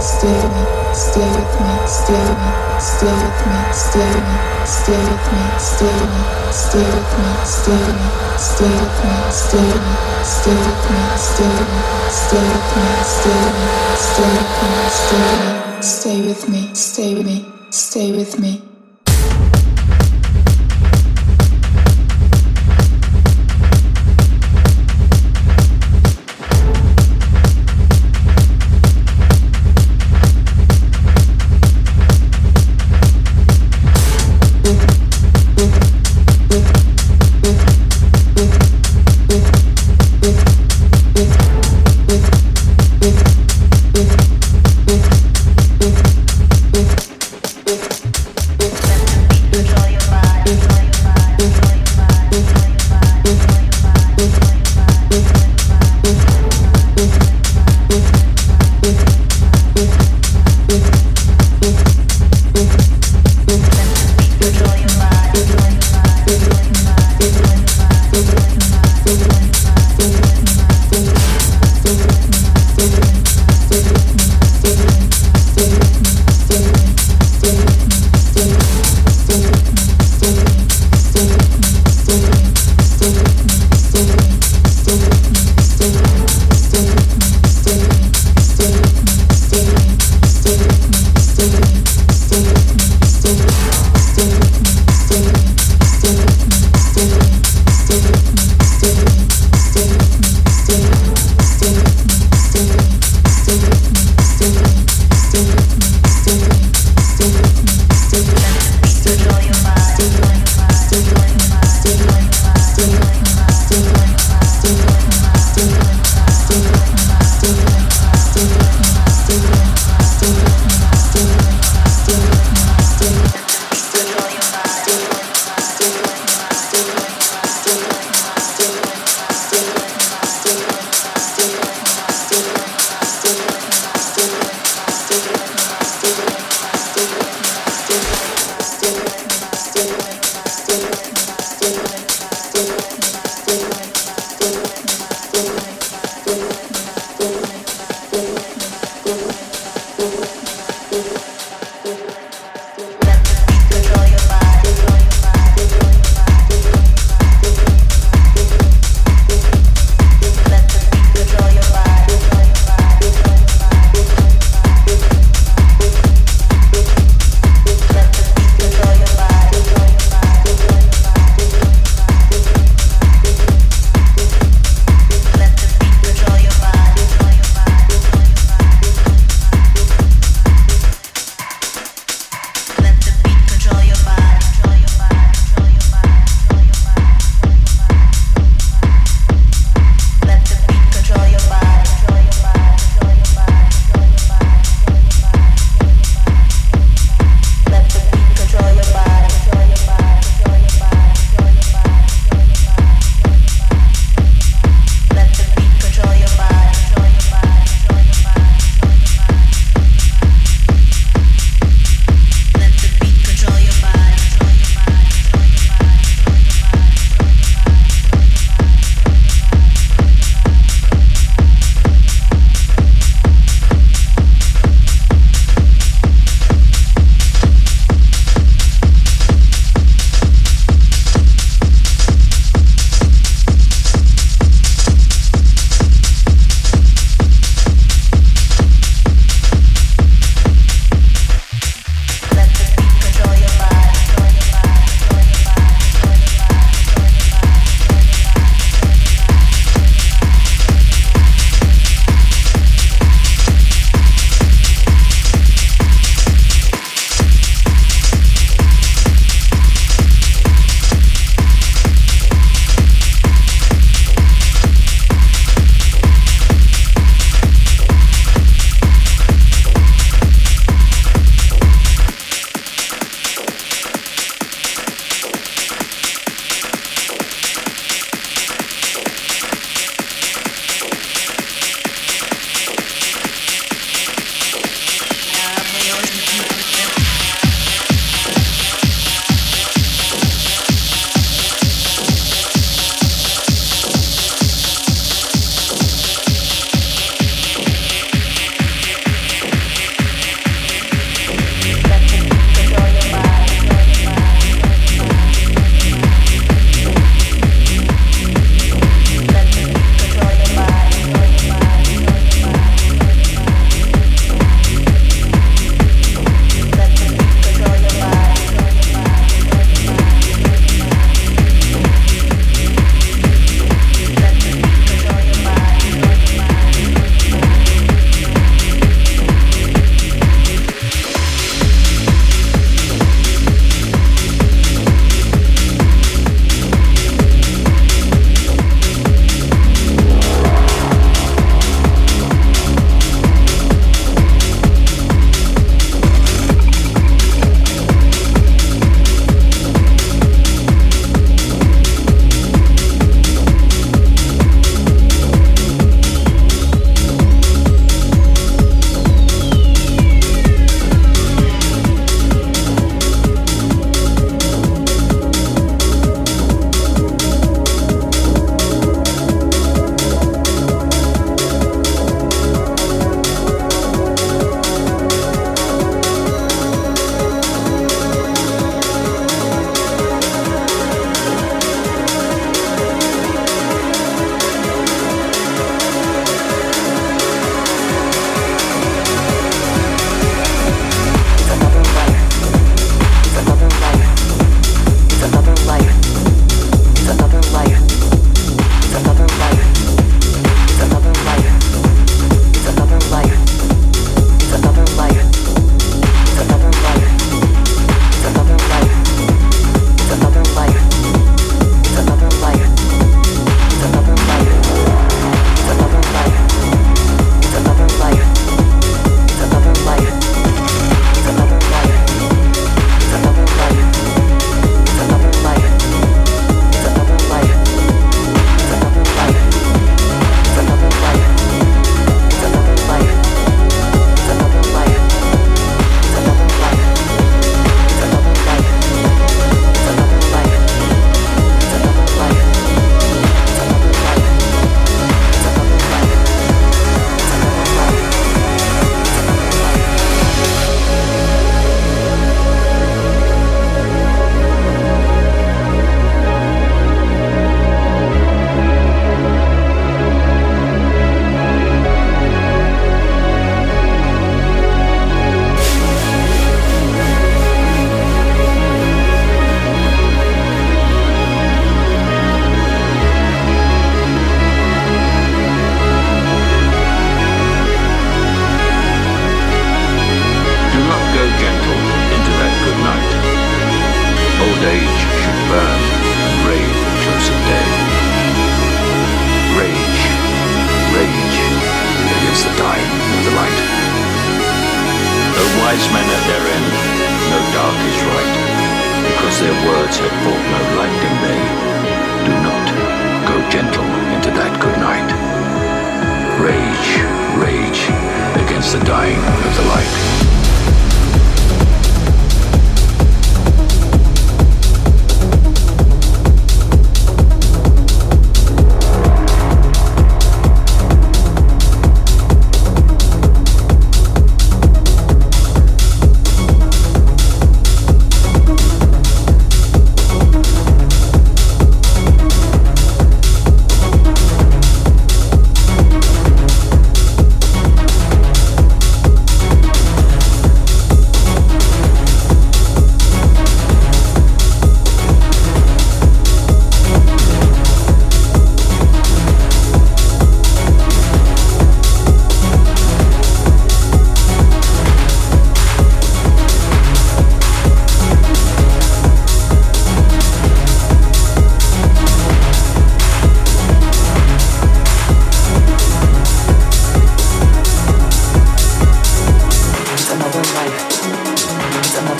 stay with me, stay with me, stay with me, stay with me, stay with me, stay with me, stay with me, stay with me, stay with me, stay with me, stay with me, stay with me, stay with me, stay with me, stay with me, stay with me,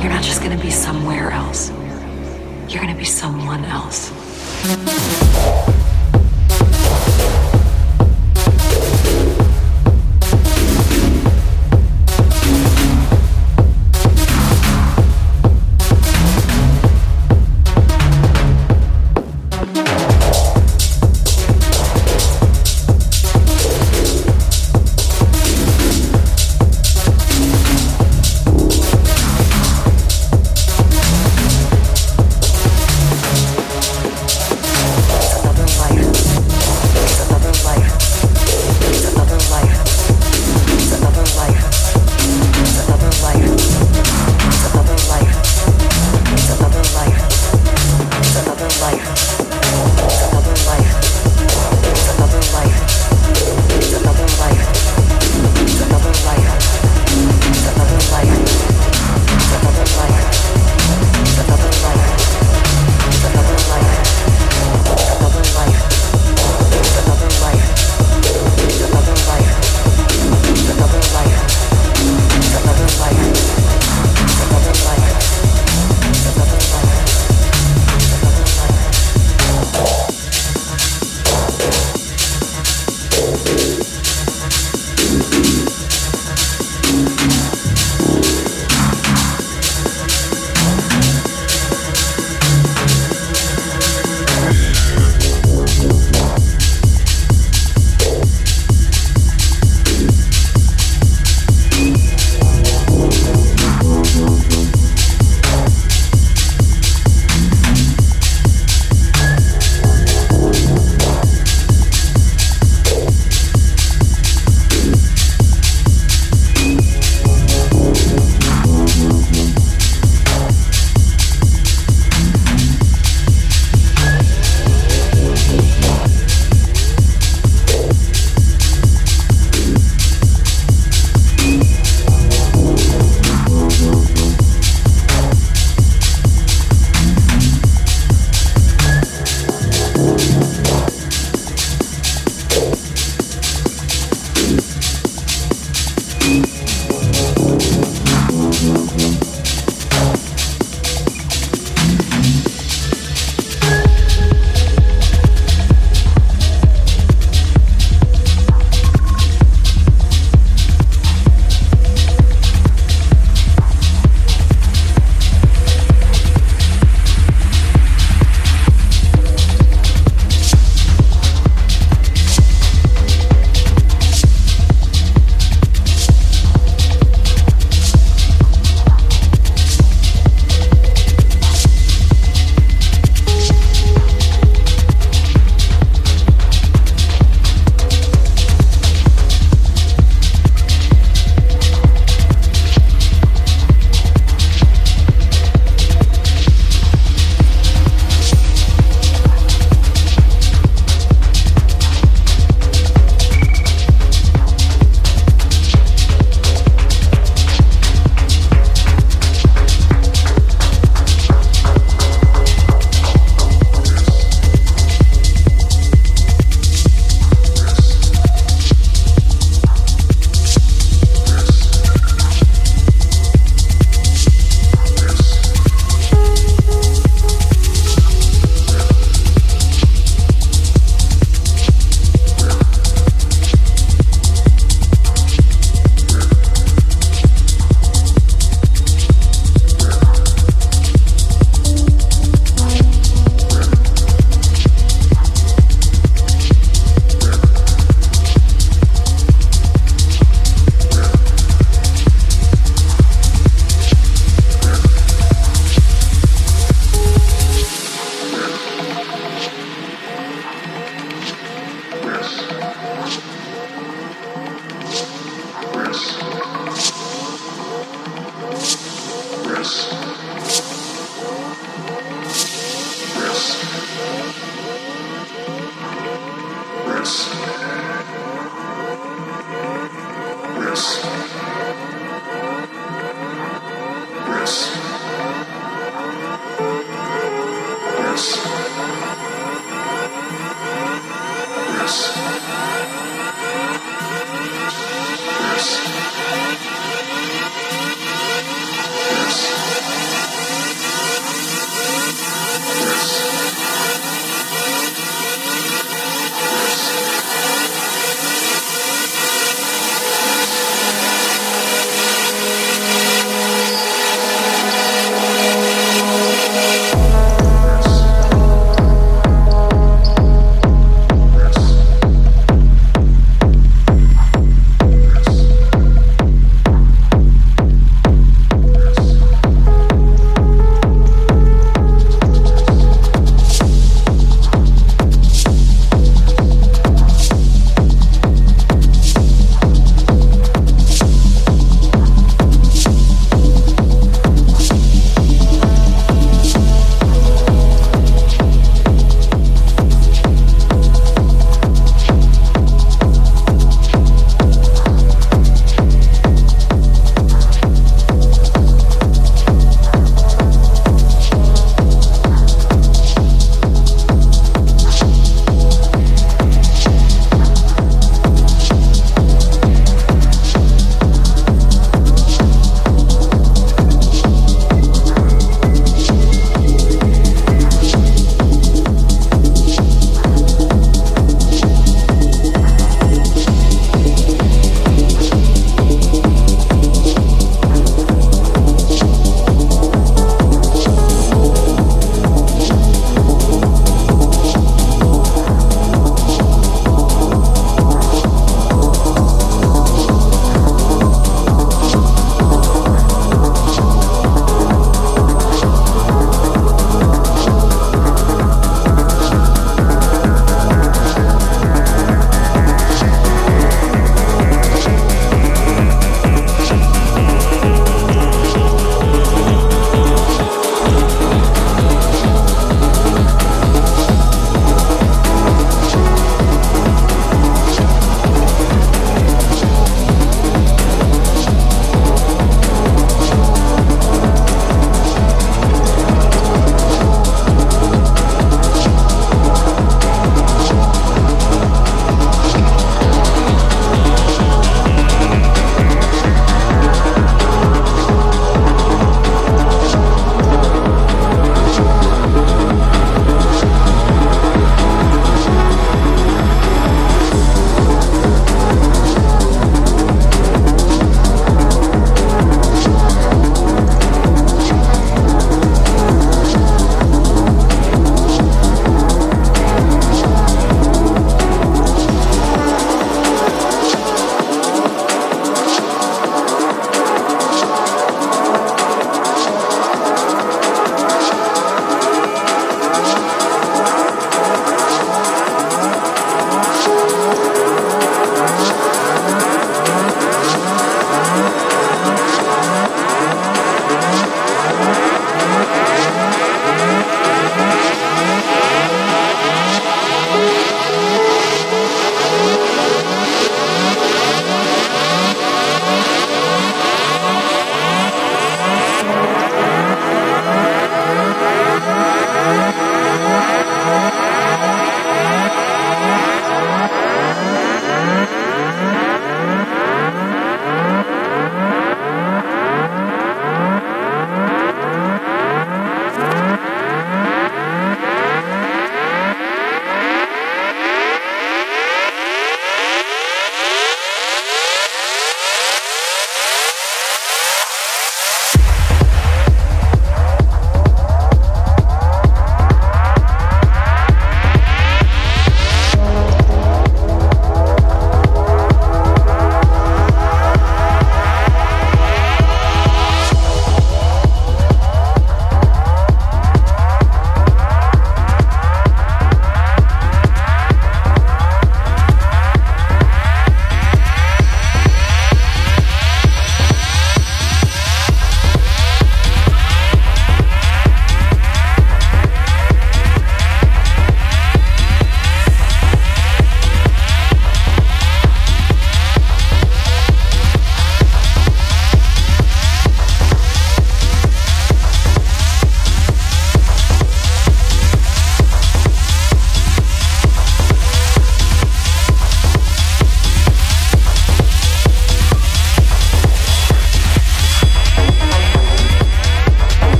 You're not just going to be somewhere else, you're going to be someone else.